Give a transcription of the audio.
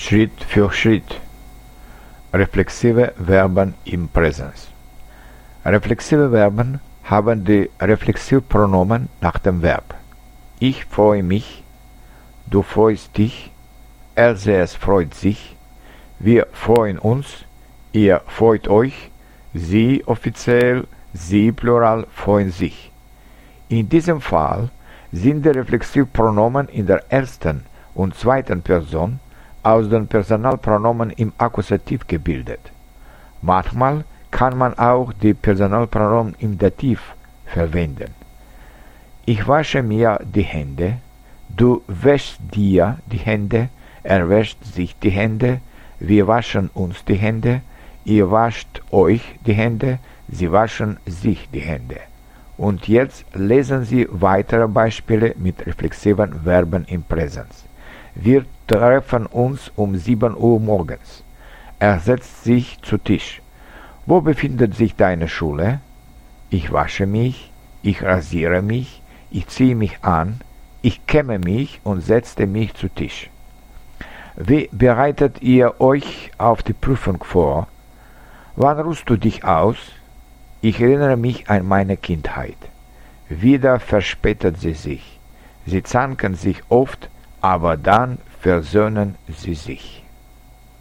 Schritt für Schritt. Reflexive Verben im Präsens. Reflexive Verben haben die Reflexivpronomen nach dem Verb. Ich freue mich, du freust dich, es freut sich, wir freuen uns, ihr freut euch, sie offiziell, sie plural freuen sich. In diesem Fall sind die Reflexivpronomen in der ersten und zweiten Person aus den Personalpronomen im Akkusativ gebildet. Manchmal kann man auch die Personalpronomen im Dativ verwenden. Ich wasche mir die Hände, du wäschst dir die Hände, er wäscht sich die Hände, wir waschen uns die Hände, ihr wascht euch die Hände, sie waschen sich die Hände. Und jetzt lesen Sie weitere Beispiele mit reflexiven Verben im Präsens. Wir treffen uns um 7 Uhr morgens. Er setzt sich zu Tisch. Wo befindet sich deine Schule? Ich wasche mich, ich rasiere mich, ich ziehe mich an, ich kämme mich und setze mich zu Tisch. Wie bereitet ihr euch auf die Prüfung vor? Wann ruhst du dich aus? Ich erinnere mich an meine Kindheit. Wieder verspätet sie sich. Sie zanken sich oft, aber dann versöhnen sie sich.